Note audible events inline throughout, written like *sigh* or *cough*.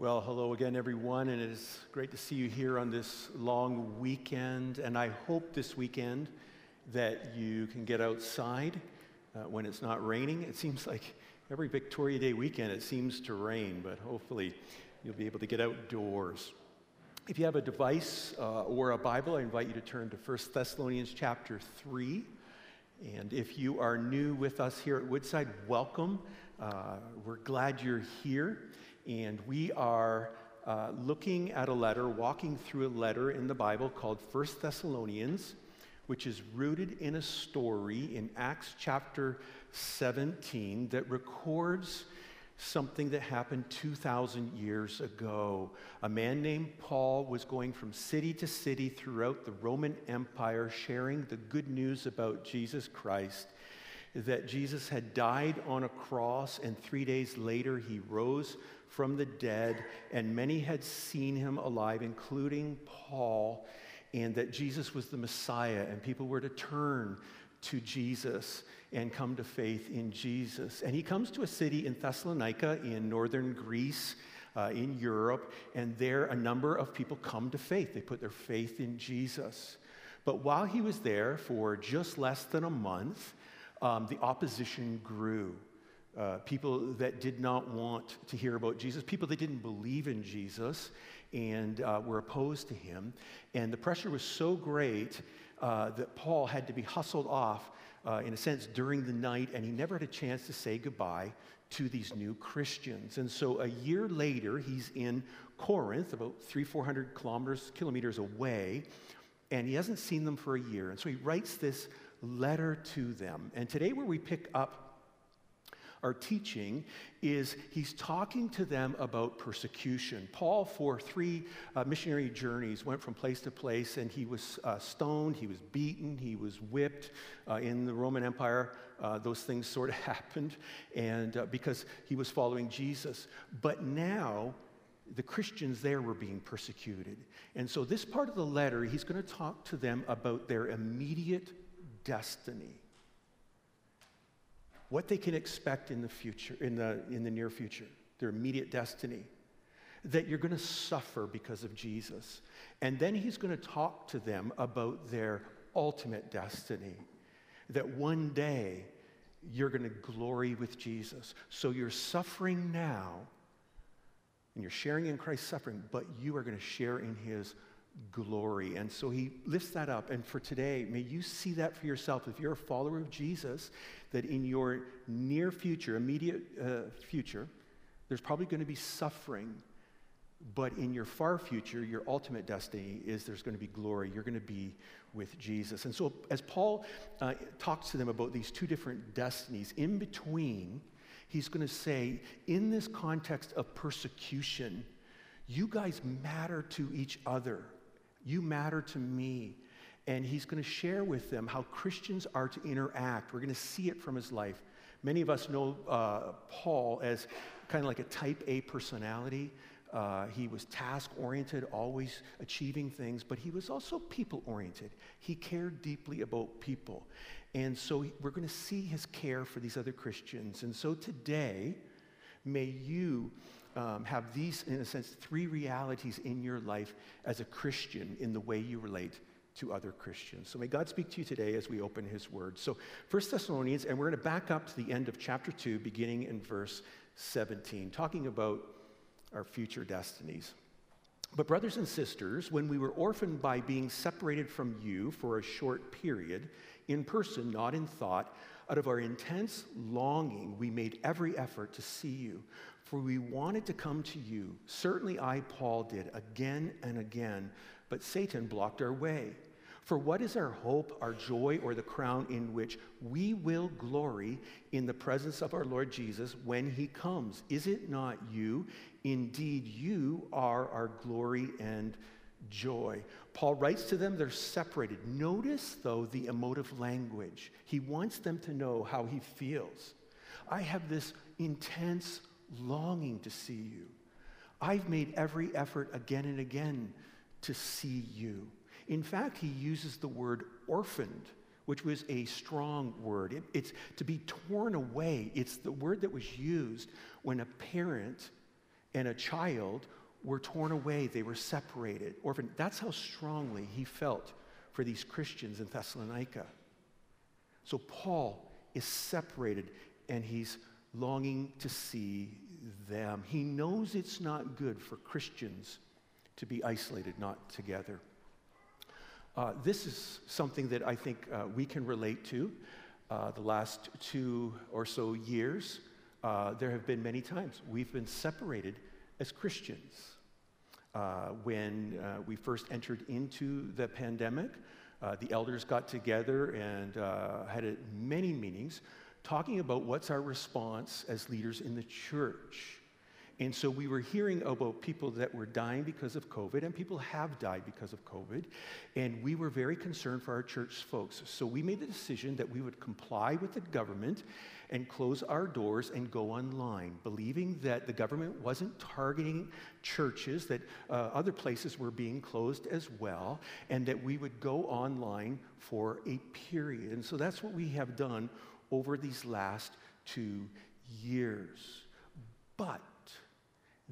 Well, hello again, everyone, and it is great to see you here on this long weekend. And I hope this weekend that you can get outside uh, when it's not raining. It seems like every Victoria Day weekend it seems to rain, but hopefully you'll be able to get outdoors. If you have a device uh, or a Bible, I invite you to turn to 1 Thessalonians chapter 3. And if you are new with us here at Woodside, welcome. Uh, we're glad you're here and we are uh, looking at a letter, walking through a letter in the Bible called First Thessalonians, which is rooted in a story in Acts chapter 17 that records something that happened 2,000 years ago. A man named Paul was going from city to city throughout the Roman Empire, sharing the good news about Jesus Christ that Jesus had died on a cross, and three days later he rose from the dead, and many had seen him alive, including Paul, and that Jesus was the Messiah, and people were to turn to Jesus and come to faith in Jesus. And he comes to a city in Thessalonica in northern Greece. Uh, in Europe, and there a number of people come to faith. They put their faith in Jesus. But while he was there for just less than a month, um, the opposition grew uh, people that did not want to hear about Jesus, people that didn't believe in Jesus and uh, were opposed to him. And the pressure was so great uh, that Paul had to be hustled off, uh, in a sense, during the night, and he never had a chance to say goodbye to these new Christians. And so a year later, he's in Corinth, about three, 400 kilometers, kilometers away, and he hasn't seen them for a year. And so he writes this letter to them. And today, where we pick up our teaching is he's talking to them about persecution. Paul, for three uh, missionary journeys, went from place to place and he was uh, stoned, he was beaten, he was whipped. Uh, in the Roman Empire, uh, those things *laughs* sort of happened and uh, because he was following Jesus. But now, the Christians there were being persecuted. And so, this part of the letter, he's going to talk to them about their immediate destiny what they can expect in the future, in the, in the near future, their immediate destiny, that you're going to suffer because of Jesus. And then he's going to talk to them about their ultimate destiny, that one day you're going to glory with Jesus. So you're suffering now, and you're sharing in Christ's suffering, but you are going to share in his glory. And so he lifts that up. And for today, may you see that for yourself. If you're a follower of Jesus, that in your near future, immediate uh, future, there's probably going to be suffering. But in your far future, your ultimate destiny is there's going to be glory. You're going to be with Jesus. And so, as Paul uh, talks to them about these two different destinies, in between, he's going to say, in this context of persecution, you guys matter to each other. You matter to me. And he's going to share with them how Christians are to interact. We're going to see it from his life. Many of us know uh, Paul as kind of like a type A personality. Uh, he was task oriented, always achieving things, but he was also people oriented. He cared deeply about people. And so we're going to see his care for these other Christians. And so today, may you um, have these, in a sense, three realities in your life as a Christian in the way you relate to other Christians. So may God speak to you today as we open his word. So, First Thessalonians, and we're going to back up to the end of chapter 2, beginning in verse 17, talking about our future destinies. But, brothers and sisters, when we were orphaned by being separated from you for a short period, in person, not in thought, out of our intense longing, we made every effort to see you for we wanted to come to you. Certainly I, Paul, did again and again, but Satan blocked our way. For what is our hope, our joy, or the crown in which we will glory in the presence of our Lord Jesus when he comes? Is it not you? Indeed, you are our glory and joy. Paul writes to them, they're separated. Notice, though, the emotive language. He wants them to know how he feels. I have this intense longing to see you. I've made every effort again and again to see you. In fact, he uses the word orphaned, which was a strong word. It, it's to be torn away. It's the word that was used when a parent and a child were torn away, they were separated, orphaned. That's how strongly he felt for these Christians in Thessalonica. So Paul is separated and he's longing to see them. He knows it's not good for Christians to be isolated, not together. Uh, this is something that I think uh, we can relate to. Uh, the last two or so years, uh, there have been many times we've been separated as Christians. Uh, when uh, we first entered into the pandemic, the elders got together and had many meetings talking about what's our response as leaders in the church. And so we were hearing about people that were dying because of COVID, and people have died because of COVID. And we were very concerned for our church folks. So we made the decision that we would comply with the government and close our doors and go online, believing that the government wasn't targeting churches, that uh, other places were being closed as well, and that we would go online for a period. And so that's what we have done over these last two years. But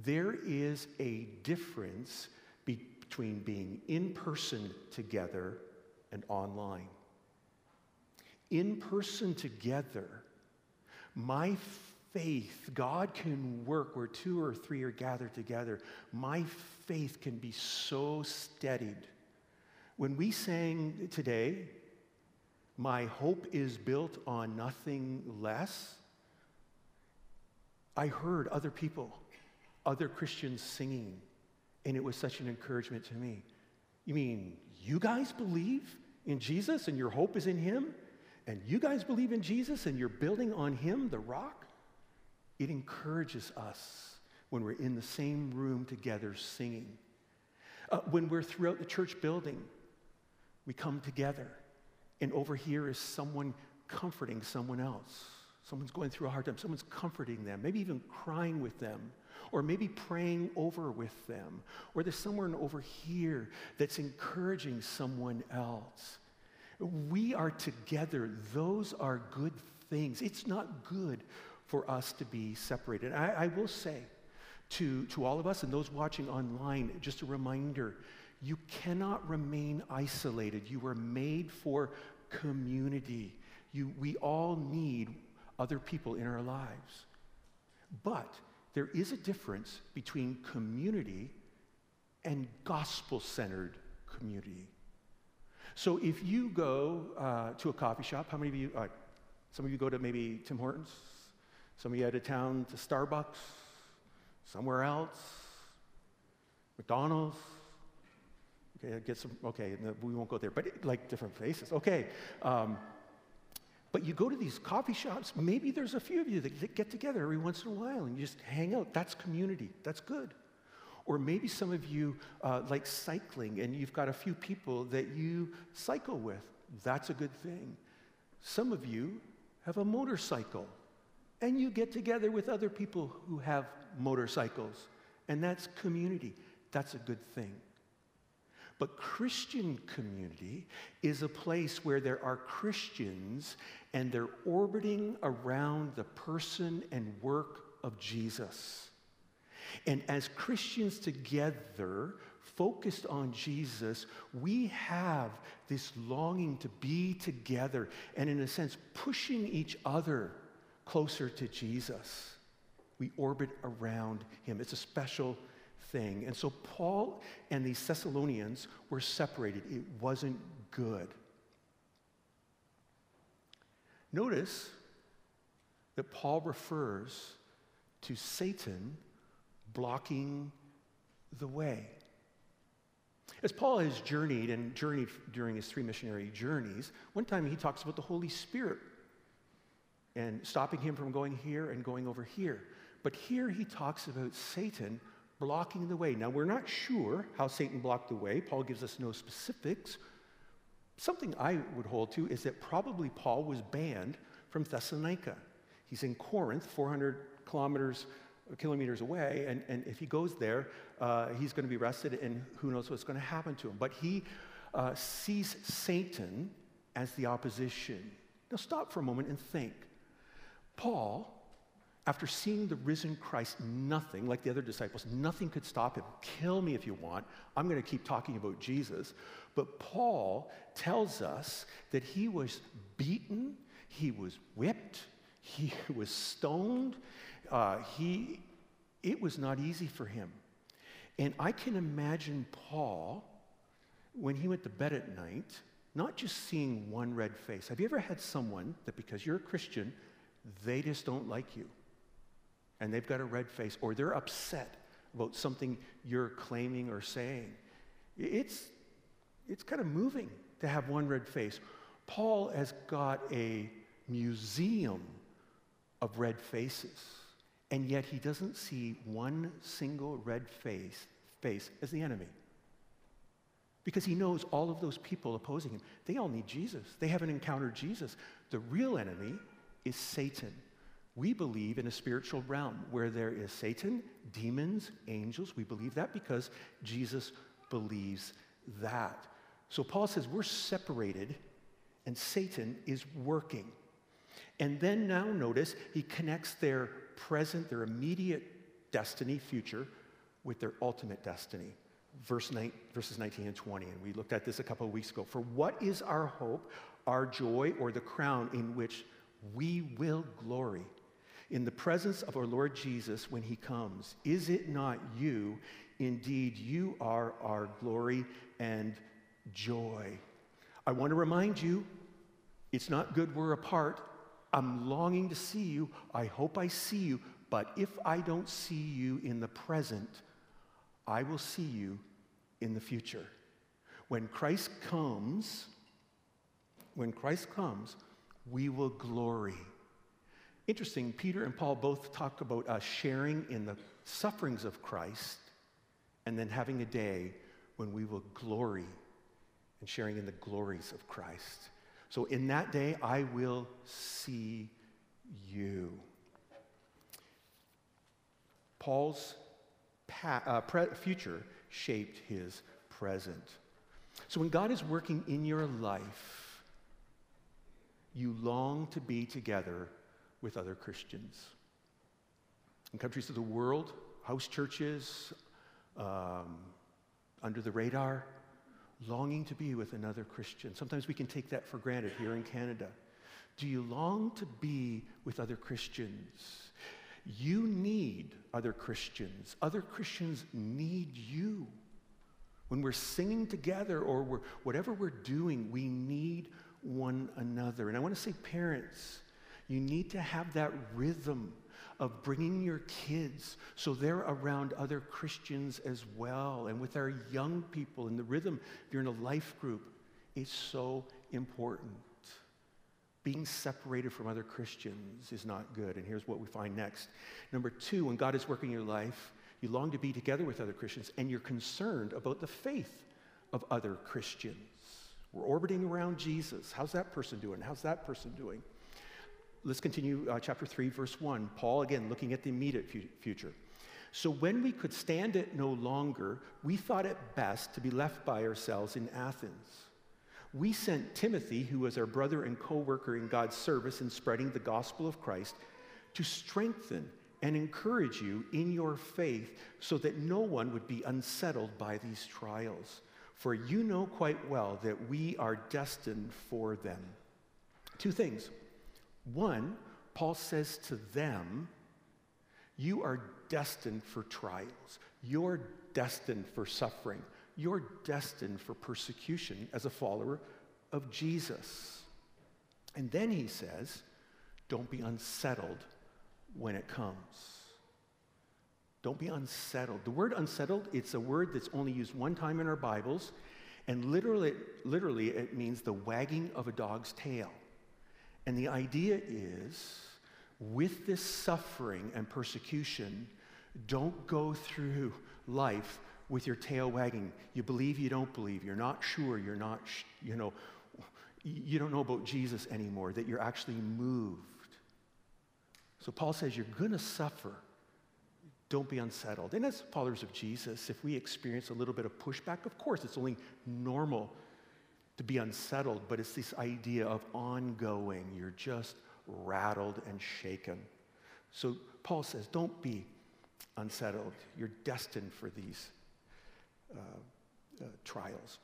there is a difference between being in person together and online. In person together, my faith, God can work where two or three are gathered together. My faith can be so steadied. When we sang today, My hope is built on nothing less, I heard other people other Christians singing, and it was such an encouragement to me. You mean you guys believe in Jesus and your hope is in Him? And you guys believe in Jesus and you're building on Him, the rock? It encourages us when we're in the same room together singing. Uh, when we're throughout the church building, we come together, and over here is someone comforting someone else. Someone's going through a hard time, someone's comforting them, maybe even crying with them or maybe praying over with them, or there's someone over here that's encouraging someone else. We are together. Those are good things. It's not good for us to be separated. I, I will say to, to all of us and those watching online, just a reminder you cannot remain isolated. You were made for community. You, we all need other people in our lives. But there is a difference between community and gospel centered community. So if you go uh, to a coffee shop, how many of you, uh, some of you go to maybe Tim Hortons, some of you out of town to Starbucks, somewhere else, McDonald's. Okay, get some, okay, we won't go there, but like different places. Okay. Um, but you go to these coffee shops, maybe there's a few of you that get together every once in a while and you just hang out. That's community. That's good. Or maybe some of you uh, like cycling and you've got a few people that you cycle with. That's a good thing. Some of you have a motorcycle and you get together with other people who have motorcycles, and that's community. That's a good thing. But Christian community is a place where there are Christians and they're orbiting around the person and work of Jesus. And as Christians together, focused on Jesus, we have this longing to be together and, in a sense, pushing each other closer to Jesus. We orbit around him. It's a special thing. And so Paul and these Thessalonians were separated. It wasn't good. Notice that Paul refers to Satan blocking the way. As Paul has journeyed and journeyed during his three missionary journeys, one time he talks about the Holy Spirit and stopping him from going here and going over here. But here he talks about Satan blocking the way. Now, we're not sure how Satan blocked the way. Paul gives us no specifics. Something I would hold to is that probably Paul was banned from Thessalonica. He's in Corinth, 400 kilometers kilometers away, and, and if he goes there, uh, he's going to be arrested, and who knows what's going to happen to him. But he uh, sees Satan as the opposition. Now, stop for a moment and think. Paul after seeing the risen Christ, nothing, like the other disciples, nothing could stop him. Kill me if you want. I'm going to keep talking about Jesus. But Paul tells us that he was beaten, he was whipped, he *laughs* was stoned. Uh, he, it was not easy for him. And I can imagine Paul, when he went to bed at night, not just seeing one red face. Have you ever had someone that because you're a Christian, they just don't like you? And they've got a red face, or they're upset about something you're claiming or saying. It's, it's kind of moving to have one red face. Paul has got a museum of red faces, and yet he doesn't see one single red face, face as the enemy because he knows all of those people opposing him. They all need Jesus. They haven't encountered Jesus. The real enemy is Satan. We believe in a spiritual realm where there is Satan, demons, angels. We believe that because Jesus believes that. So Paul says we're separated and Satan is working. And then now notice he connects their present, their immediate destiny, future, with their ultimate destiny verse 9, verses 19 and 20. And we looked at this a couple of weeks ago. For what is our hope, our joy, or the crown in which we will glory? In the presence of our Lord Jesus when he comes. Is it not you? Indeed, you are our glory and joy. I want to remind you it's not good we're apart. I'm longing to see you. I hope I see you. But if I don't see you in the present, I will see you in the future. When Christ comes, when Christ comes, we will glory. Interesting, Peter and Paul both talk about us sharing in the sufferings of Christ and then having a day when we will glory and sharing in the glories of Christ. So in that day, I will see you. Paul's pa- uh, pre- future shaped his present. So when God is working in your life, you long to be together with other Christians. In countries of the world, house churches, um, under the radar, longing to be with another Christian. Sometimes we can take that for granted here in Canada. Do you long to be with other Christians? You need other Christians. Other Christians need you. When we're singing together or we're, whatever we're doing, we need one another. And I want to say, parents, you need to have that rhythm of bringing your kids so they're around other Christians as well. And with our young people and the rhythm, if you're in a life group, is so important. Being separated from other Christians is not good. And here's what we find next. Number two, when God is working in your life, you long to be together with other Christians, and you're concerned about the faith of other Christians. We're orbiting around Jesus. How's that person doing? How's that person doing? Let's continue uh, chapter 3, verse 1. Paul, again, looking at the immediate fu- future. So when we could stand it no longer, we thought it best to be left by ourselves in Athens we sent Timothy, who was our brother and co worker in God's service in spreading the gospel of Christ, to strengthen and encourage you in your faith so that no one would be unsettled by these trials. For you know quite well that we are destined for them. Two things. One, Paul says to them, You are destined for trials, you're destined for suffering you're destined for persecution as a follower of Jesus. And then he says, don't be unsettled when it comes. Don't be unsettled. The word unsettled, it's a word that's only used one time in our Bibles, and literally, literally it means the wagging of a dog's tail. And the idea is with this suffering and persecution, don't go through life with your tail wagging. You believe, you don't believe. You're not sure. You're not, sh- you know, you don't know about Jesus anymore, that you're actually moved. So Paul says, You're going to suffer. Don't be unsettled. And as followers of Jesus, if we experience a little bit of pushback, of course, it's only normal to be unsettled, but it's this idea of ongoing. You're just rattled and shaken. So Paul says, don't be unsettled. You're destined for these uh, uh, trials.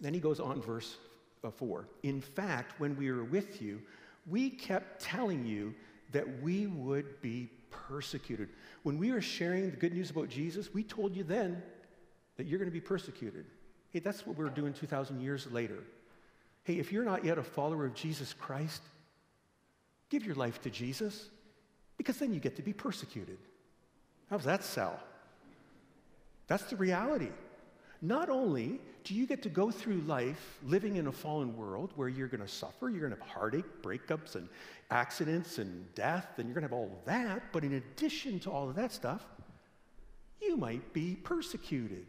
Then he goes on, verse uh, 4. In fact, when we were with you, we kept telling you that we would be persecuted. When we were sharing the good news about Jesus, we told you then that you're going to be persecuted. Hey, that's what we're doing 2,000 years later. Hey, if you're not yet a follower of Jesus Christ, give your life to Jesus because then you get to be persecuted. How does that sell? That's the reality. Not only do you get to go through life living in a fallen world where you're going to suffer, you're going to have heartache, breakups, and accidents, and death, and you're going to have all that, but in addition to all of that stuff, you might be persecuted.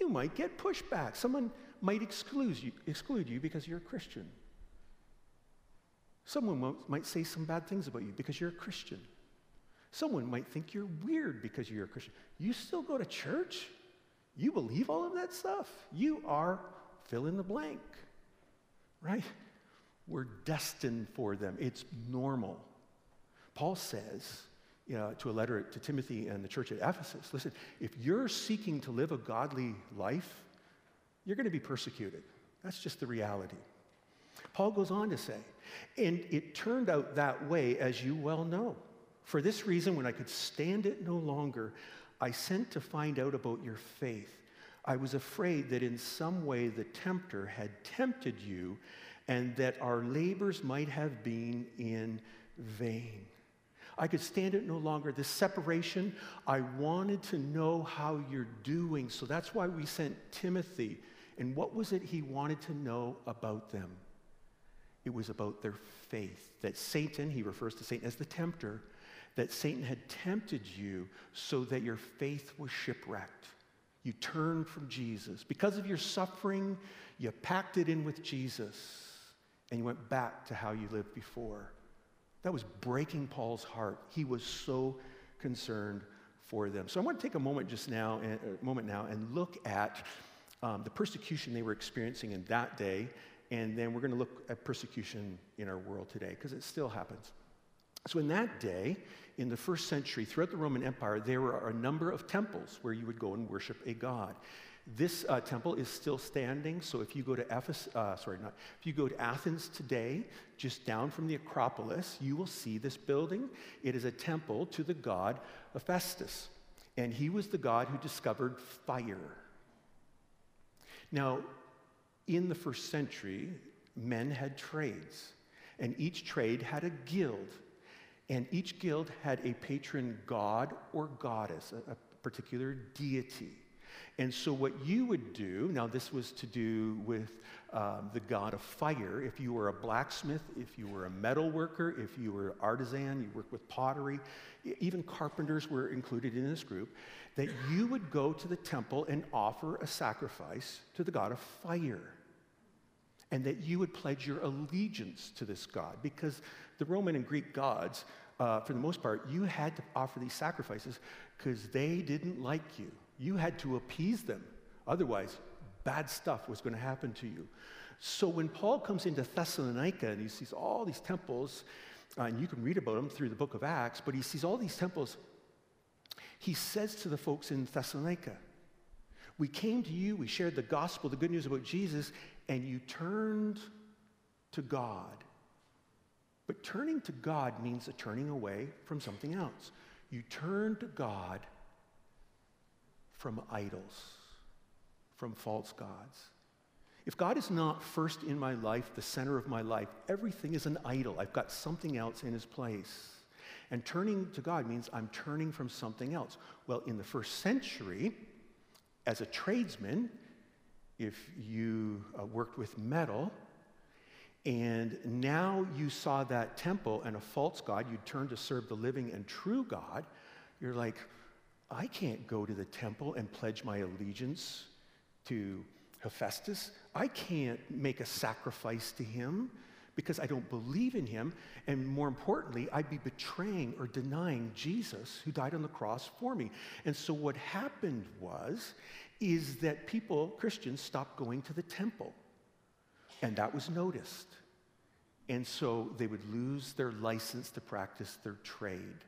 You might get pushback. Someone might exclude you, exclude you because you're a Christian. Someone might say some bad things about you because you're a Christian. Someone might think you're weird because you're a Christian. You still go to church? You believe all of that stuff? You are fill in the blank, right? We're destined for them. It's normal. Paul says you know, to a letter to Timothy and the church at Ephesus listen, if you're seeking to live a godly life, you're going to be persecuted. That's just the reality. Paul goes on to say, and it turned out that way, as you well know. For this reason, when I could stand it no longer, I sent to find out about your faith. I was afraid that in some way the tempter had tempted you and that our labors might have been in vain. I could stand it no longer. This separation, I wanted to know how you're doing. So that's why we sent Timothy. And what was it he wanted to know about them? It was about their faith. That Satan, he refers to Satan as the tempter, that Satan had tempted you so that your faith was shipwrecked. You turned from Jesus. Because of your suffering, you packed it in with Jesus and you went back to how you lived before. That was breaking Paul's heart. He was so concerned for them. So I want to take a moment just now, a uh, moment now, and look at um, the persecution they were experiencing in that day, and then we're going to look at persecution in our world today because it still happens. So in that day, in the first century, throughout the Roman Empire, there were a number of temples where you would go and worship a god. This uh, temple is still standing, so if you go to uh, sorry, not, if you go to Athens today, just down from the Acropolis, you will see this building. It is a temple to the god Hephaestus, and he was the god who discovered fire. Now, in the first century, men had trades, and each trade had a guild. And each guild had a patron god or goddess, a, a particular deity. And so, what you would do now, this was to do with um, the god of fire. If you were a blacksmith, if you were a metal worker, if you were an artisan, you worked with pottery, even carpenters were included in this group, that you would go to the temple and offer a sacrifice to the god of fire. And that you would pledge your allegiance to this god because the Roman and Greek gods, uh, for the most part, you had to offer these sacrifices because they didn't like you. You had to appease them. Otherwise, bad stuff was going to happen to you. So when Paul comes into Thessalonica and he sees all these temples, uh, and you can read about them through the book of Acts, but he sees all these temples, he says to the folks in Thessalonica, We came to you, we shared the gospel, the good news about Jesus, and you turned to God. But turning to God means a turning away from something else. You turn to God from idols, from false gods. If God is not first in my life, the center of my life, everything is an idol. I've got something else in his place. And turning to God means I'm turning from something else. Well, in the first century, as a tradesman, if you uh, worked with metal, and now you saw that temple and a false God, you turned to serve the living and true God, you're like, I can't go to the temple and pledge my allegiance to Hephaestus. I can't make a sacrifice to him because I don't believe in him. And more importantly, I'd be betraying or denying Jesus who died on the cross for me. And so what happened was, is that people, Christians, stopped going to the temple. And that was noticed. And so they would lose their license to practice their trade.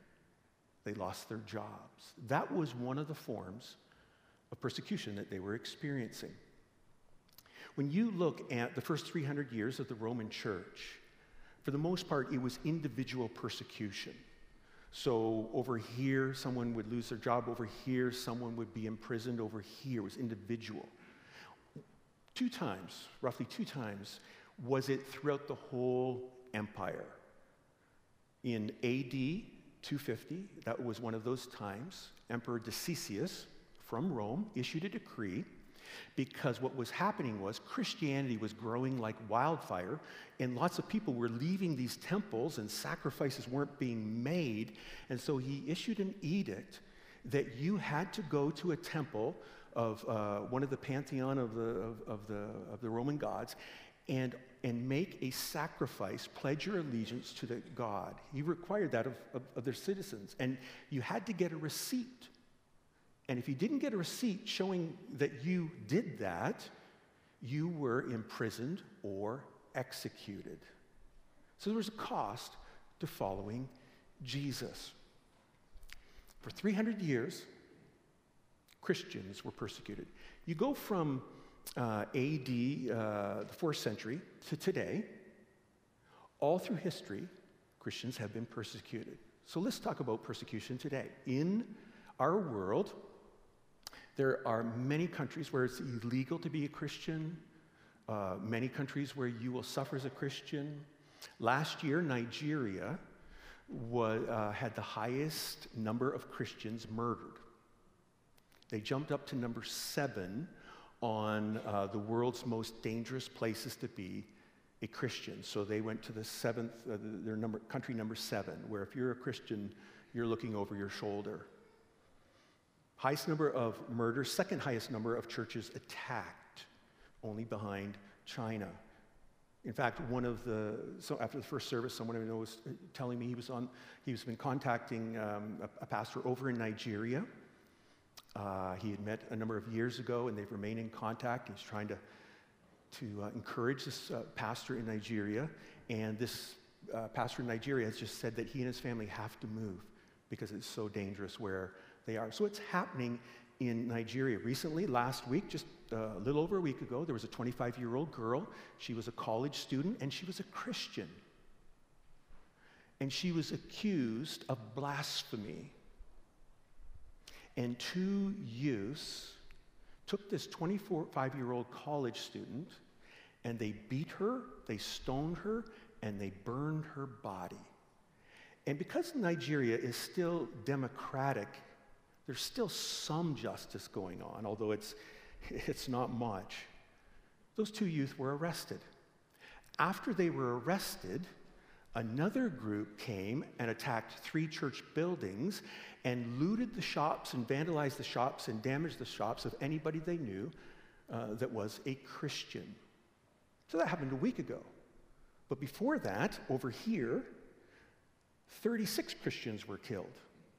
They lost their jobs. That was one of the forms of persecution that they were experiencing. When you look at the first 300 years of the Roman church, for the most part, it was individual persecution. So over here, someone would lose their job. Over here, someone would be imprisoned. Over here was individual. Two times, roughly two times, was it throughout the whole empire. In AD 250, that was one of those times, Emperor Decius from Rome issued a decree because what was happening was Christianity was growing like wildfire, and lots of people were leaving these temples, and sacrifices weren't being made. And so he issued an edict that you had to go to a temple of uh, one of the pantheon of the, of, of, the, of the Roman gods and, and make a sacrifice, pledge your allegiance to the God. He required that of, of, of their citizens. And you had to get a receipt. And if you didn't get a receipt showing that you did that, you were imprisoned or executed. So there was a cost to following Jesus. For 300 years, Christians were persecuted. You go from uh, AD, uh, the fourth century, to today, all through history, Christians have been persecuted. So let's talk about persecution today. In our world, there are many countries where it's illegal to be a Christian, uh, many countries where you will suffer as a Christian. Last year, Nigeria was, uh, had the highest number of Christians murdered. They jumped up to number seven on uh, the world's most dangerous places to be a Christian. So they went to the seventh, uh, their number, country number seven, where if you're a Christian, you're looking over your shoulder. Highest number of murders, second highest number of churches attacked, only behind China. In fact, one of the, so after the first service, someone I know was telling me he was on, he's been contacting um, a, a pastor over in Nigeria uh, he had met a number of years ago, and they've remained in contact. He's trying to, to uh, encourage this uh, pastor in Nigeria. And this uh, pastor in Nigeria has just said that he and his family have to move because it's so dangerous where they are. So it's happening in Nigeria. Recently, last week, just uh, a little over a week ago, there was a 25 year old girl. She was a college student, and she was a Christian. And she was accused of blasphemy and two youths took this 25 year old college student and they beat her, they stoned her, and they burned her body. And because Nigeria is still democratic, there's still some justice going on, although it's, *laughs* it's not much. Those two youth were arrested. After they were arrested, another group came and attacked three church buildings and looted the shops and vandalized the shops and damaged the shops of anybody they knew uh, that was a Christian. So that happened a week ago. But before that, over here, 36 Christians were killed.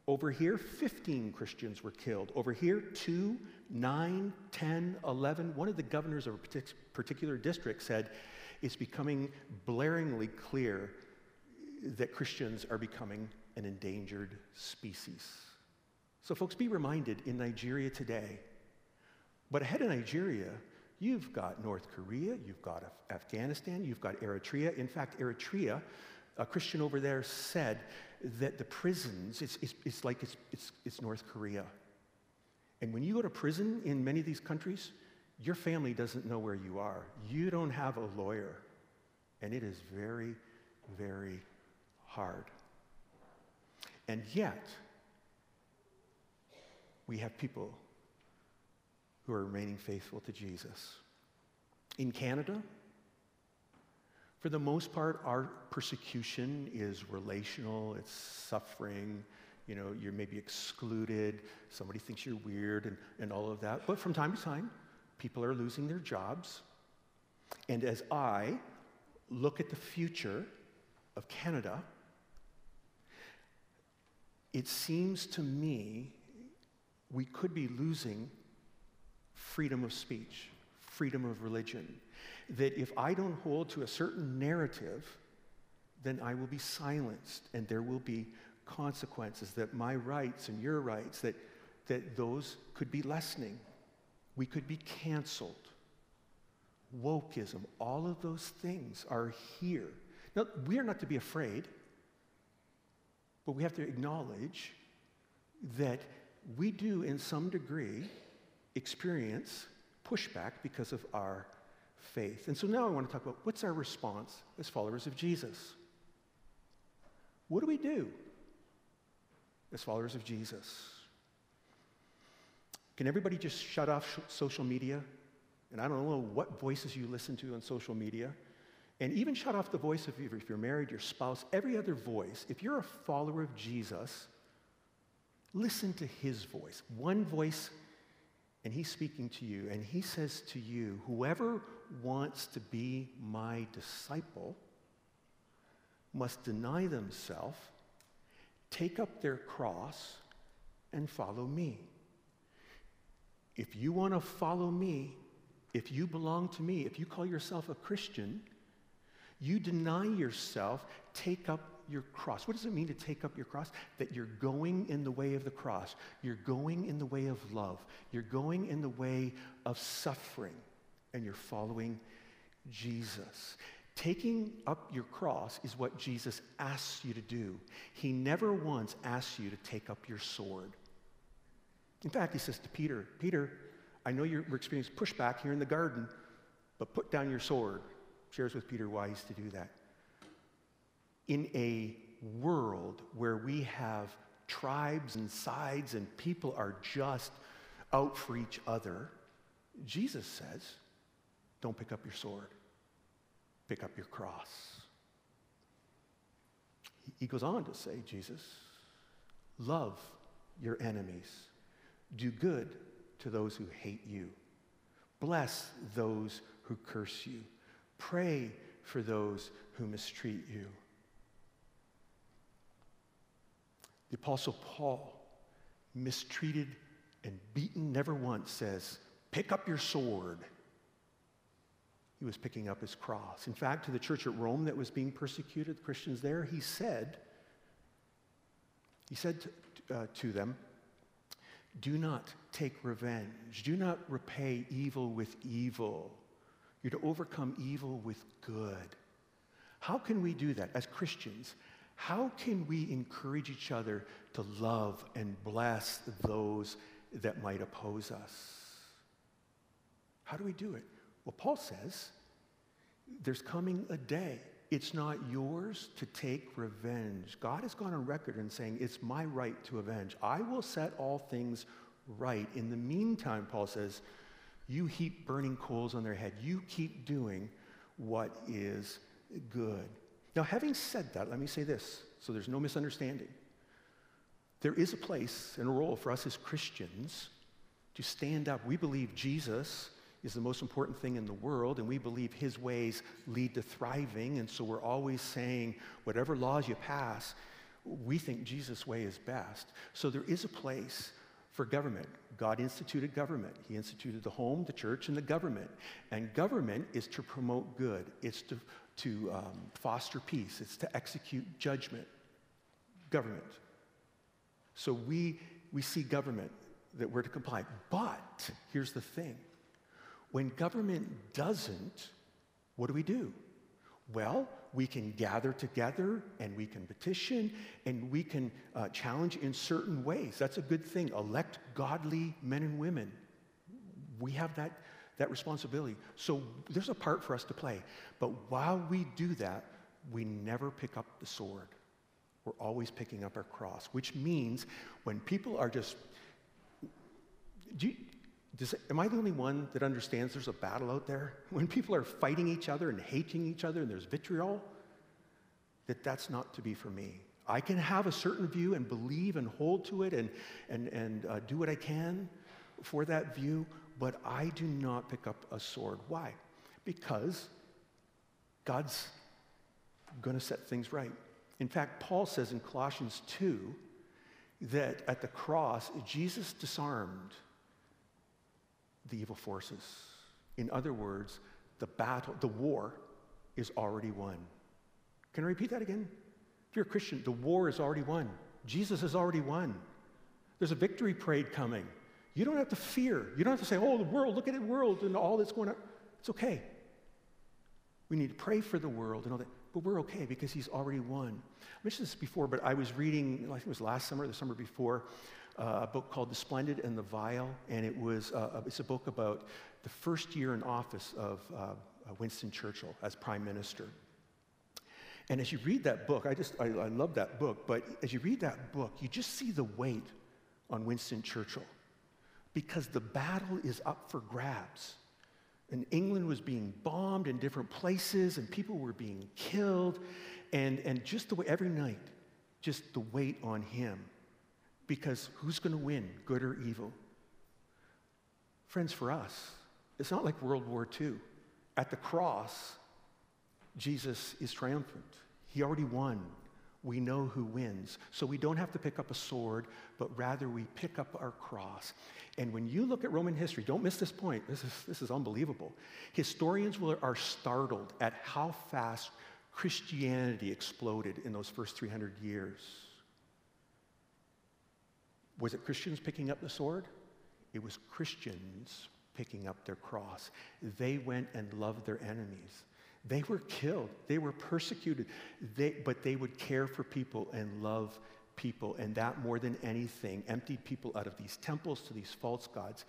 Over here, 15 Christians were killed. Over here, 2, 9, 10, 11. One of the governors of a particular district said, It's becoming blaringly clear that Christians are becoming an endangered species. So, folks, be reminded in Nigeria today, but ahead of Nigeria, you've got North Korea, you've got Afghanistan, you've got Eritrea. In fact, Eritrea, a Christian over there said that the prisons, it's, it's, it's like it's, it's, it's North Korea. And when you go to prison in many of these countries, your family doesn't know where you are. You don't have a lawyer. And it is very, very hard. And yet, we have people who are remaining faithful to Jesus. In Canada, for the most part, our persecution is relational, it's suffering. You know, you're maybe excluded, somebody thinks you're weird, and, and all of that. But from time to time, people are losing their jobs. And as I look at the future of Canada, it seems to me we could be losing freedom of speech, freedom of religion. That if I don't hold to a certain narrative, then I will be silenced and there will be consequences, that my rights and your rights, that, that those could be lessening. We could be canceled. Wokeism, all of those things are here. Now, we are not to be afraid, but we have to acknowledge that we do, in some degree, experience pushback because of our faith. And so now I want to talk about what's our response as followers of Jesus? What do we do as followers of Jesus? Can everybody just shut off social media? And I don't know what voices you listen to on social media. And even shut off the voice of if you're married, your spouse, every other voice. If you're a follower of Jesus, listen to his voice. One voice, and he's speaking to you. And he says to you, Whoever wants to be my disciple must deny themselves, take up their cross, and follow me. If you want to follow me, if you belong to me, if you call yourself a Christian, you deny yourself, take up your cross. What does it mean to take up your cross? That you're going in the way of the cross. You're going in the way of love. You're going in the way of suffering, and you're following Jesus. Taking up your cross is what Jesus asks you to do. He never once asks you to take up your sword. In fact, he says to Peter, Peter, I know you're experiencing pushback here in the garden, but put down your sword. Shares with Peter why he's to do that. In a world where we have tribes and sides and people are just out for each other, Jesus says, don't pick up your sword, pick up your cross. He goes on to say, Jesus, love your enemies, do good to those who hate you. Bless those who curse you. Pray for those who mistreat you. The Apostle Paul, mistreated and beaten, never once says, Pick up your sword. He was picking up his cross. In fact, to the church at Rome that was being persecuted, the Christians there, he said, he said to, uh, to them, do not take revenge. Do not repay evil with evil. You're to overcome evil with good. How can we do that as Christians? How can we encourage each other to love and bless those that might oppose us? How do we do it? Well, Paul says there's coming a day. It's not yours to take revenge. God has gone on record in saying, It's my right to avenge. I will set all things right. In the meantime, Paul says, You heap burning coals on their head. You keep doing what is good. Now, having said that, let me say this so there's no misunderstanding. There is a place and a role for us as Christians to stand up. We believe Jesus is the most important thing in the world, and we believe his ways lead to thriving. And so we're always saying, whatever laws you pass, we think Jesus' way is best. So there is a place for government. God instituted government. He instituted the home, the church, and the government. And government is to promote good, it's to, to um, foster peace, it's to execute judgment. Government. So we, we see government that we're to comply. But here's the thing when government doesn't, what do we do? Well, we can gather together and we can petition and we can uh, challenge in certain ways. That's a good thing. Elect godly men and women. We have that, that responsibility. So there's a part for us to play. But while we do that, we never pick up the sword. We're always picking up our cross, which means when people are just. Do you, does, am I the only one that understands there's a battle out there? *laughs* When people are fighting each other and hating each other and there's vitriol, that that's not to be for me. I can have a certain view and believe and hold to it and, and, and uh, do what I can for that view, but I do not pick up a sword. Why? Because God's going to set things right. In fact, Paul says in Colossians 2 that at the cross, Jesus disarmed the evil forces. In other words, the battle, the war is already won. Can I repeat that again? If you're a Christian, the war is already won. Jesus has already won. There's a victory parade coming. You don't have to fear. You don't have to say, oh, the world, look at the world and all that's going on. It's okay. We need to pray for the world and all that. But we're okay because he's already won. I mentioned this before, but I was reading, I think it was last summer, the summer before, uh, a book called The Splendid and the Vile. And it was, uh, it's a book about the first year in office of uh, Winston Churchill as prime minister. And as you read that book, I just, I, I love that book, but as you read that book, you just see the weight on Winston Churchill because the battle is up for grabs. And England was being bombed in different places, and people were being killed. And, and just the way, every night, just the weight on him. Because who's going to win, good or evil? Friends, for us, it's not like World War II. At the cross, Jesus is triumphant. He already won. We know who wins. So we don't have to pick up a sword, but rather we pick up our cross. And when you look at Roman history, don't miss this point. This is, this is unbelievable. Historians will, are startled at how fast Christianity exploded in those first 300 years. Was it Christians picking up the sword? It was Christians picking up their cross. They went and loved their enemies. They were killed, they were persecuted, they, but they would care for people and love people. And that, more than anything, emptied people out of these temples to these false gods.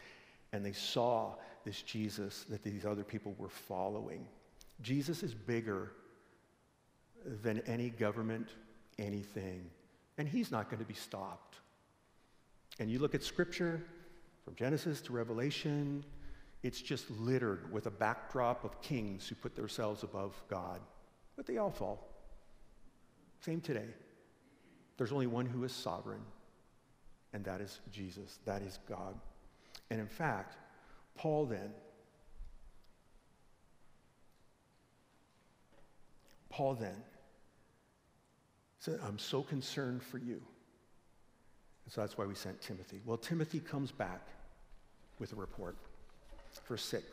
And they saw this Jesus that these other people were following. Jesus is bigger than any government, anything. And he's not going to be stopped. And you look at scripture from Genesis to Revelation, it's just littered with a backdrop of kings who put themselves above God. But they all fall. Same today. There's only one who is sovereign, and that is Jesus. That is God. And in fact, Paul then, Paul then said, I'm so concerned for you. And so that's why we sent Timothy. Well, Timothy comes back with a report verse 6.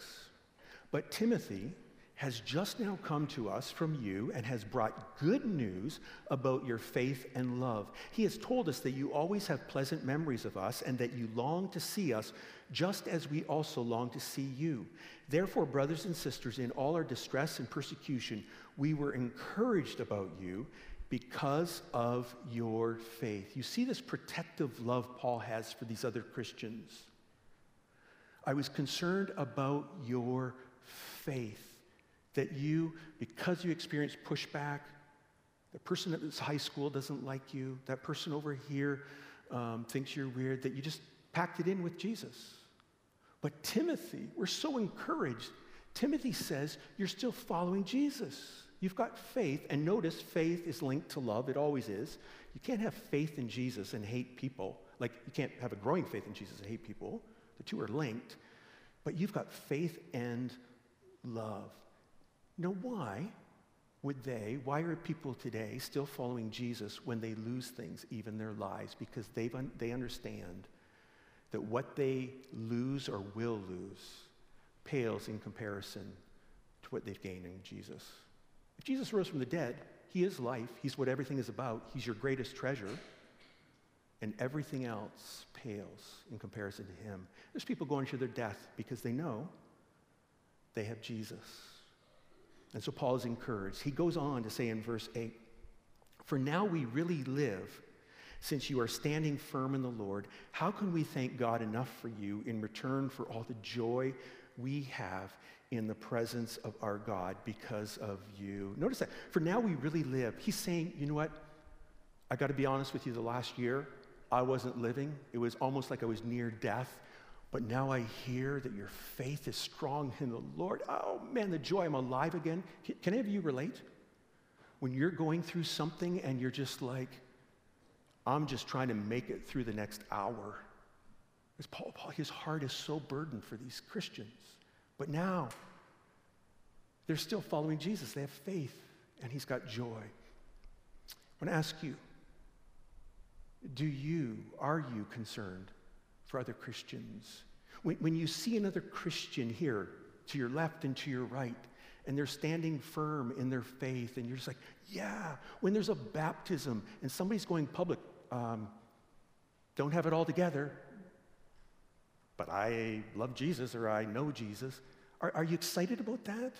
But Timothy has just now come to us from you and has brought good news about your faith and love. He has told us that you always have pleasant memories of us and that you long to see us just as we also long to see you. Therefore, brothers and sisters, in all our distress and persecution, we were encouraged about you because of your faith. You see this protective love Paul has for these other Christians. I was concerned about your faith. That you, because you experienced pushback, the person at this high school doesn't like you, that person over here um, thinks you're weird, that you just packed it in with Jesus. But Timothy, we're so encouraged. Timothy says, You're still following Jesus. You've got faith, and notice faith is linked to love. It always is. You can't have faith in Jesus and hate people. Like, you can't have a growing faith in Jesus and hate people. The two are linked. But you've got faith and love. Now, why would they, why are people today still following Jesus when they lose things, even their lives? Because they they understand that what they lose or will lose pales in comparison to what they've gained in Jesus. If Jesus rose from the dead, he is life, he's what everything is about, he's your greatest treasure and everything else pales in comparison to him. There's people going to their death because they know they have Jesus. And so Paul is encouraged. He goes on to say in verse 8 For now we really live, since you are standing firm in the Lord. How can we thank God enough for you in return for all the joy we have in the presence of our God because of you? Notice that. For now we really live. He's saying, you know what? I got to be honest with you, the last year, I wasn't living. It was almost like I was near death. But now I hear that your faith is strong in the Lord. Oh man, the joy, I'm alive again. Can, any of you relate? When you're going through something and you're just like, I'm just trying to make it through the next hour. As Paul, Paul, his heart is so burdened for these Christians. But now, they're still following Jesus. They have faith, and he's got joy. I want to ask you do you, are you concerned for other Christians? When, when you see another Christian here, to your left and to your right, and they're standing firm in their faith, and you're just like, yeah. When there's a baptism and somebody's going public, um, don't have it all together, but I love Jesus or I know Jesus. Are, are you excited about that?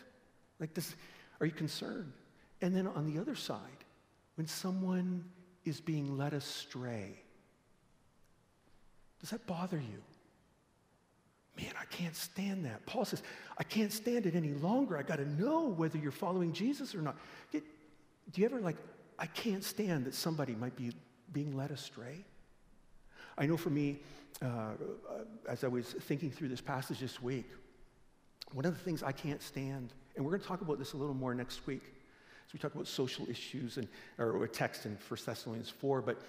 Like this, are you concerned? And then on the other side, when someone is being led astray, does that bother you? Man, I can't stand that. Paul says, I can't stand it any longer. I got to know whether you're following Jesus or not. do you ever like, I can't stand that somebody might be being led astray? I know for me, uh, as I was thinking through this passage this week, one of the things I can't stand, and we're going to talk about this a little more next week, as we talk about social issues and or a text in 1 Thessalonians 4, but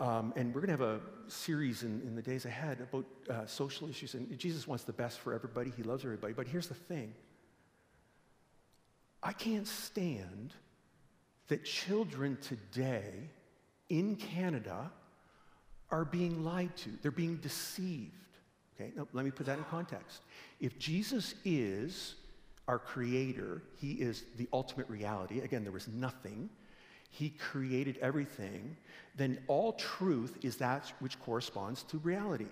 um, and we're going to have a series in, in the days ahead about uh, social issues. And Jesus wants the best for everybody. He loves everybody. But here's the thing I can't stand that children today in Canada are being lied to, they're being deceived. Okay, now let me put that in context. If Jesus is our creator, he is the ultimate reality. Again, there was nothing. He created everything. Then all truth is that which corresponds to reality.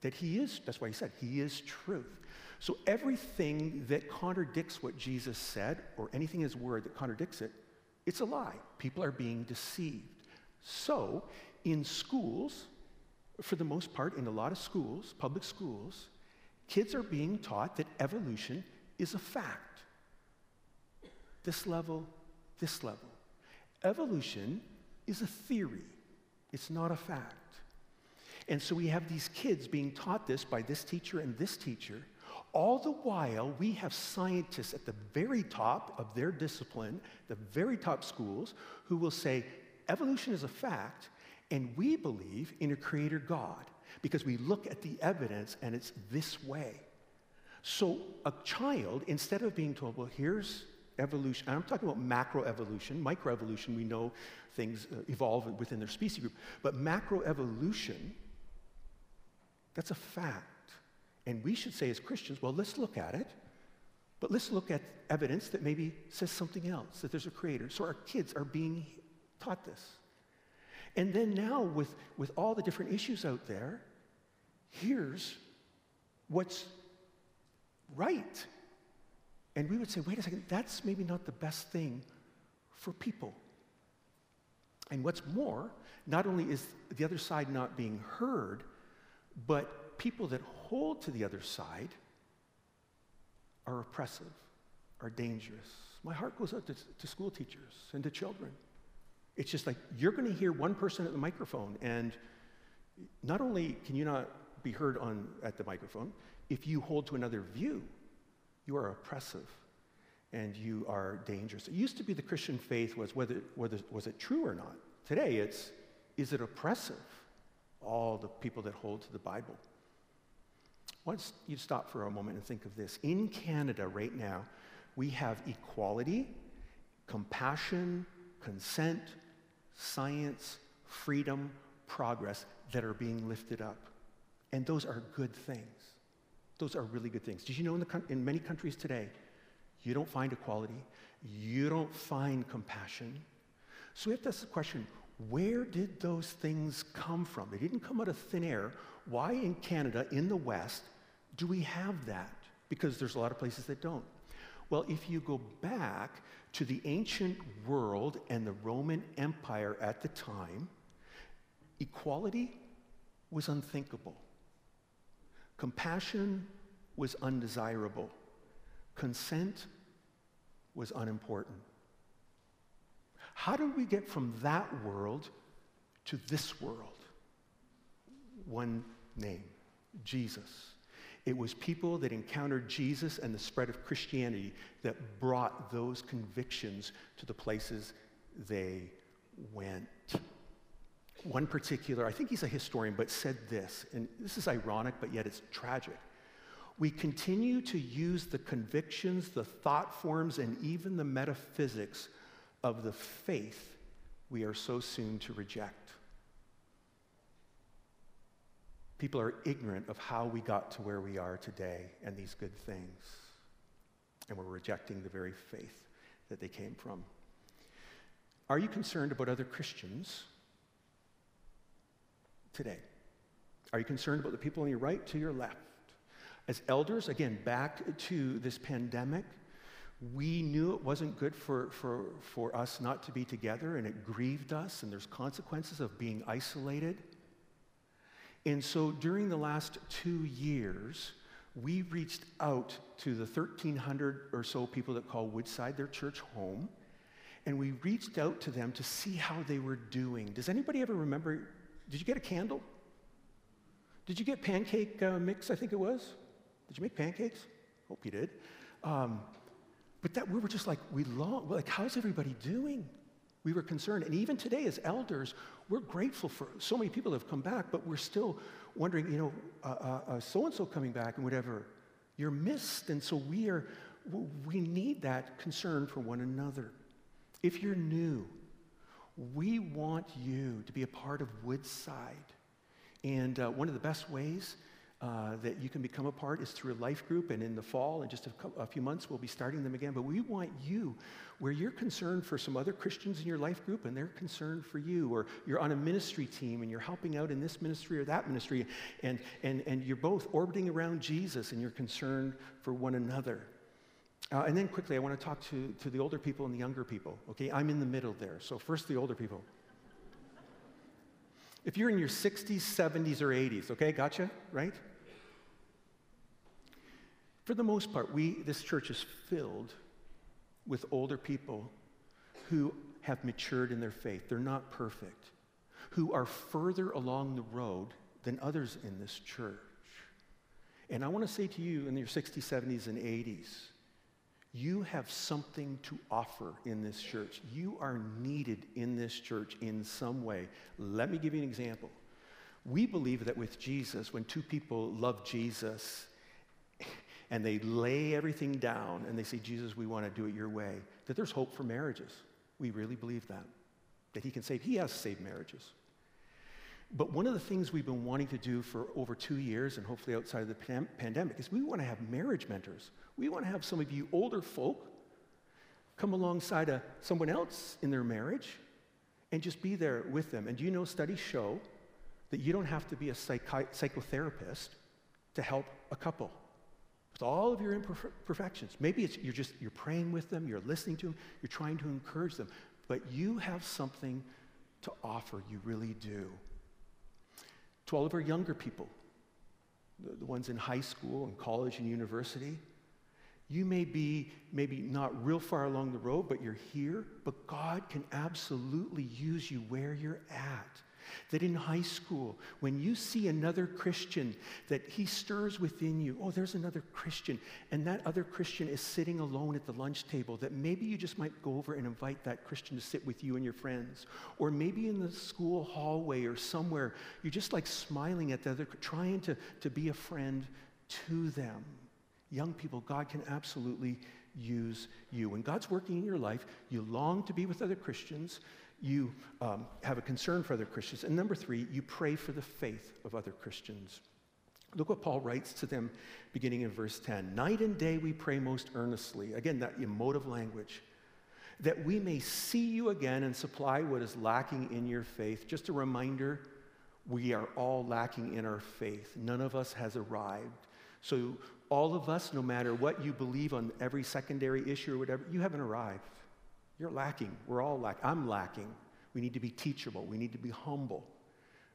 That he is, that's why he said, he is truth. So everything that contradicts what Jesus said, or anything in his word that contradicts it, it's a lie. People are being deceived. So, in schools, for the most part, in a lot of schools, public schools, kids are being taught that evolution is a fact. This level, this level. Evolution is a theory, it's not a fact. And so we have these kids being taught this by this teacher and this teacher. All the while, we have scientists at the very top of their discipline, the very top schools, who will say, evolution is a fact, and we believe in a creator God because we look at the evidence and it's this way. So a child, instead of being told, well, here's evolution, I'm talking about macroevolution, microevolution, we know things uh, evolve within their species group, but macroevolution, that's a fact. And we should say as Christians, well, let's look at it, but let's look at evidence that maybe says something else, that there's a creator. So our kids are being taught this. And then now, with, with all the different issues out there, here's what's right. And we would say, wait a second, that's maybe not the best thing for people. And what's more, not only is the other side not being heard, but people that hold to the other side are oppressive, are dangerous. My heart goes out to, to school teachers and to children. It's just like you're going to hear one person at the microphone, and not only can you not be heard on, at the microphone, if you hold to another view, you are oppressive and you are dangerous. It used to be the Christian faith was whether, whether was it true or not. Today it's is it oppressive? All the people that hold to the Bible. Once you stop for a moment and think of this. In Canada right now, we have equality, compassion, consent, science, freedom, progress that are being lifted up. And those are good things. Those are really good things. Did you know in, the, in many countries today, you don't find equality, you don't find compassion. So we have to ask the question where did those things come from? They didn't come out of thin air. Why in Canada, in the West, do we have that? Because there's a lot of places that don't. Well, if you go back to the ancient world and the Roman Empire at the time, equality was unthinkable. Compassion was undesirable. Consent was unimportant. How did we get from that world to this world? One name Jesus. It was people that encountered Jesus and the spread of Christianity that brought those convictions to the places they went. One particular, I think he's a historian, but said this, and this is ironic, but yet it's tragic. We continue to use the convictions, the thought forms, and even the metaphysics of the faith we are so soon to reject. People are ignorant of how we got to where we are today and these good things. And we're rejecting the very faith that they came from. Are you concerned about other Christians today? Are you concerned about the people on your right to your left? As elders, again, back to this pandemic, we knew it wasn't good for, for, for us not to be together, and it grieved us, and there's consequences of being isolated. And so during the last two years, we reached out to the 1,300 or so people that call Woodside their church home, and we reached out to them to see how they were doing. Does anybody ever remember? Did you get a candle? Did you get pancake uh, mix, I think it was? Did you make pancakes? Hope you did. Um, but that we were just like, we long, like, how's everybody doing? We were concerned. And even today, as elders, we're grateful for so many people that have come back, but we're still wondering, you know, so and so coming back and whatever. You're missed. And so we are, we need that concern for one another. If you're new, we want you to be a part of Woodside. And uh, one of the best ways uh, that you can become a part is through a life group. And in the fall, in just a, a, few months, we'll be starting them again. But we want you, where you're concerned for some other Christians in your life group and they're concerned for you, or you're on a ministry team and you're helping out in this ministry or that ministry, and, and, and you're both orbiting around Jesus and you're concerned for one another. Uh, and then quickly, I want to talk to, to the older people and the younger people. Okay, I'm in the middle there. So, first, the older people. If you're in your 60s, 70s, or 80s, okay, gotcha, right? For the most part, we, this church is filled with older people who have matured in their faith. They're not perfect, who are further along the road than others in this church. And I want to say to you in your 60s, 70s, and 80s, you have something to offer in this church. You are needed in this church in some way. Let me give you an example. We believe that with Jesus, when two people love Jesus, and they lay everything down and they say, Jesus, we want to do it your way, that there's hope for marriages. We really believe that. That he can save, he has saved marriages. But one of the things we've been wanting to do for over two years, and hopefully outside of the pan- pandemic, is we want to have marriage mentors. We want to have some of you older folk come alongside a, someone else in their marriage and just be there with them. And do you know studies show that you don't have to be a psychi- psychotherapist to help a couple? With all of your imperfections. Maybe it's you're just you're praying with them, you're listening to them, you're trying to encourage them, but you have something to offer. You really do. To all of our younger people, the, the ones in high school and college and university, you may be maybe not real far along the road, but you're here. But God can absolutely use you where you're at. That in high school, when you see another Christian, that he stirs within you, oh, there's another Christian, and that other Christian is sitting alone at the lunch table, that maybe you just might go over and invite that Christian to sit with you and your friends. Or maybe in the school hallway or somewhere, you're just like smiling at the other, trying to, to be a friend to them. Young people, God can absolutely use you. When God's working in your life, you long to be with other Christians you um, have a concern for other Christians. And number three, you pray for the faith of other Christians. Look what Paul writes to them beginning in verse 10. Night and day we pray most earnestly. Again, that emotive language. That we may see you again and supply what is lacking in your faith. Just a reminder we are all lacking in our faith. None of us has arrived. So, all of us, no matter what you believe on every secondary issue or whatever, you haven't arrived. You're lacking. We're all lacking. I'm lacking. We need to be teachable. We need to be humble.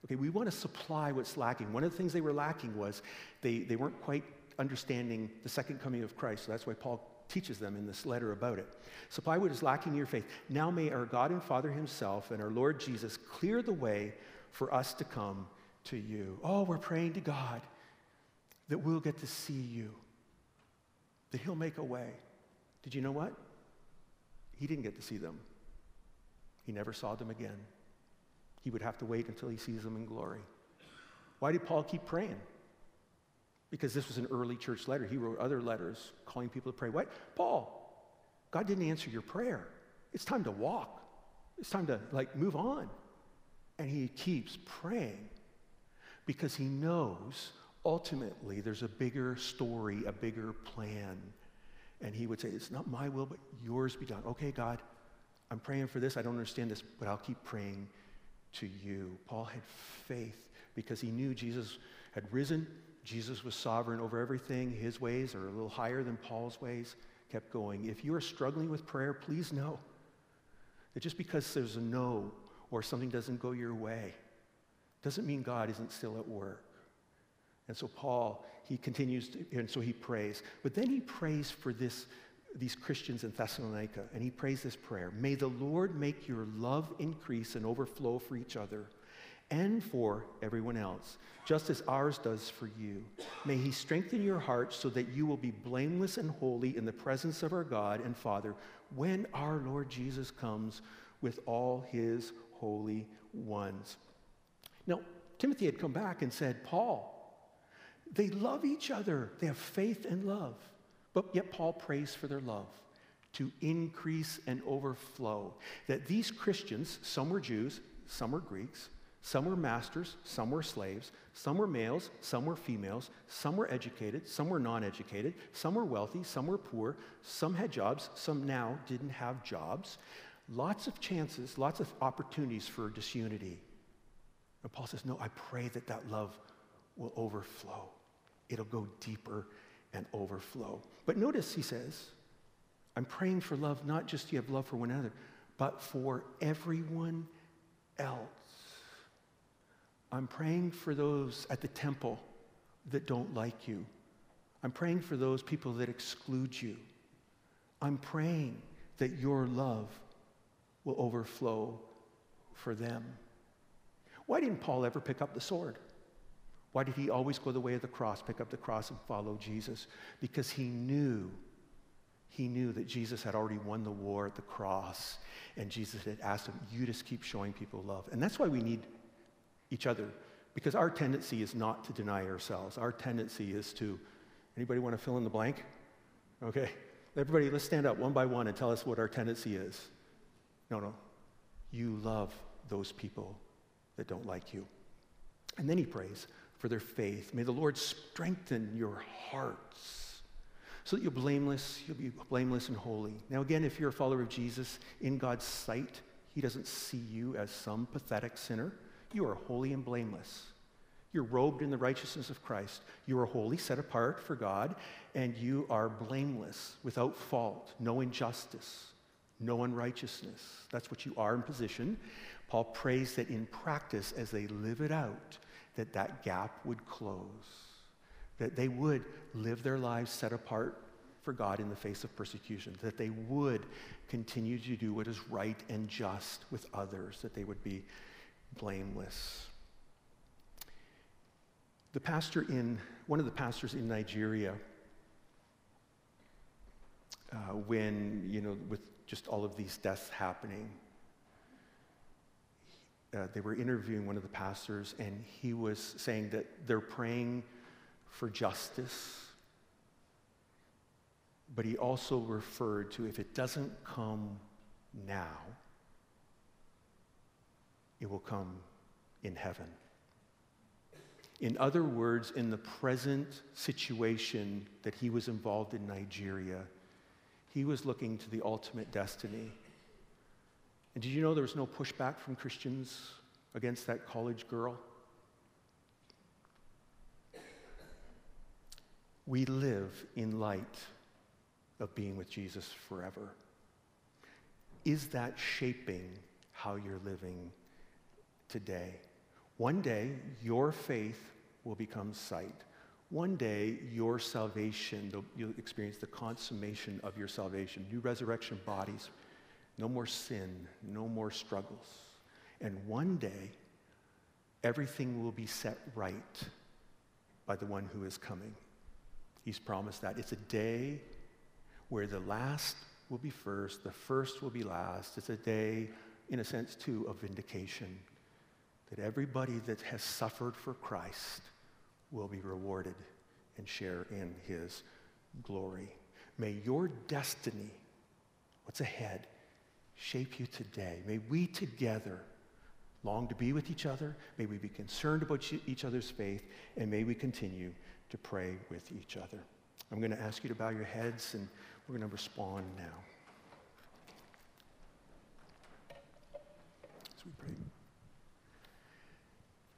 Okay, we want to supply what's lacking. One of the things they were lacking was they, they weren't quite understanding the second coming of Christ. So that's why Paul teaches them in this letter about it. Supply what is lacking in your faith. Now may our God and Father Himself and our Lord Jesus clear the way for us to come to you. Oh, we're praying to God that we'll get to see you, that He'll make a way. Did you know what? He didn't get to see them. He never saw them again. He would have to wait until he sees them in glory. Why did Paul keep praying? Because this was an early church letter. He wrote other letters calling people to pray. What? Paul, God didn't answer your prayer. It's time to walk. It's time to like move on. And he keeps praying because he knows ultimately there's a bigger story, a bigger plan and he would say, It's not my will, but yours be done. Okay, God, I'm praying for this. I don't understand this, but I'll keep praying to you. Paul had faith because he knew Jesus had risen. Jesus was sovereign over everything. His ways are a little higher than Paul's ways. Kept going. If you are struggling with prayer, please know that just because there's a no or something doesn't go your way doesn't mean God isn't still at work. And so Paul, he continues, to, and so he prays. But then he prays for this, these Christians in Thessalonica, and he prays this prayer May the Lord make your love increase and overflow for each other and for everyone else, just as ours does for you. May he strengthen your hearts so that you will be blameless and holy in the presence of our God and Father when our Lord Jesus comes with all his holy ones. Now, Timothy had come back and said, Paul, they love each other. They have faith and love. But yet, Paul prays for their love to increase and overflow. That these Christians, some were Jews, some were Greeks, some were masters, some were slaves, some were males, some were females, some were educated, some were non educated, some were wealthy, some were poor, some had jobs, some now didn't have jobs. Lots of chances, lots of opportunities for disunity. And Paul says, No, I pray that that love will overflow. It'll go deeper and overflow. But notice he says, I'm praying for love, not just you have love for one another, but for everyone else. I'm praying for those at the temple that don't like you. I'm praying for those people that exclude you. I'm praying that your love will overflow for them. Why didn't Paul ever pick up the sword? Why did he always go the way of the cross, pick up the cross and follow Jesus? Because he knew, he knew that Jesus had already won the war at the cross. And Jesus had asked him, You just keep showing people love. And that's why we need each other. Because our tendency is not to deny ourselves. Our tendency is to, anybody want to fill in the blank? Okay. Everybody, let's stand up one by one and tell us what our tendency is. No, no. You love those people that don't like you. And then he prays for their faith. May the Lord strengthen your hearts so that you're blameless, you'll be blameless and holy. Now, again, if you're a follower of Jesus, in God's sight, he doesn't see you as some pathetic sinner. You are holy and blameless. You're robed in the righteousness of Christ. You are holy, set apart for God, and you are blameless, without fault, no injustice, no unrighteousness. That's what you are in position. Paul prays that in practice, as they live it out, that that gap would close, that they would live their lives set apart for God in the face of persecution, that they would continue to do what is right and just with others, that they would be blameless. The pastor in, one of the pastors in Nigeria, uh, when, you know, with just all of these deaths happening, uh, they were interviewing one of the pastors, and he was saying that they're praying for justice. But he also referred to if it doesn't come now, it will come in heaven. In other words, in the present situation that he was involved in Nigeria, he was looking to the ultimate destiny and did you know there was no pushback from Christians against that college girl? We live in light of being with Jesus forever. Is that shaping how you're living today? One day, your faith will become sight. One day, your salvation, you'll experience the consummation of your salvation, new resurrection bodies, no more sin, no more struggles. And one day, everything will be set right by the one who is coming. He's promised that. It's a day where the last will be first, the first will be last. It's a day, in a sense, too, of vindication. That everybody that has suffered for Christ will be rewarded and share in his glory. May your destiny, what's ahead, shape you today. May we together long to be with each other. May we be concerned about each other's faith, and may we continue to pray with each other. I'm going to ask you to bow your heads, and we're going to respond now. As we pray.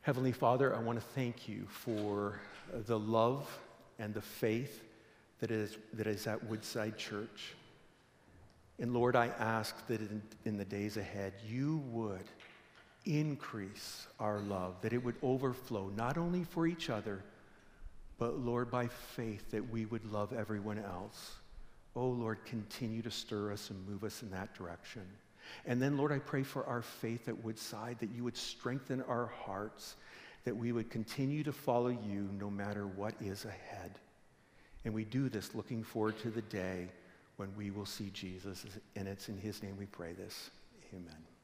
Heavenly Father, I want to thank you for the love and the faith that is, that is at Woodside Church. And Lord, I ask that in, in the days ahead, you would increase our love, that it would overflow not only for each other, but Lord, by faith, that we would love everyone else. Oh Lord, continue to stir us and move us in that direction. And then, Lord, I pray for our faith at Woodside, that you would strengthen our hearts, that we would continue to follow you no matter what is ahead. And we do this looking forward to the day when we will see Jesus. And it's in his name we pray this. Amen.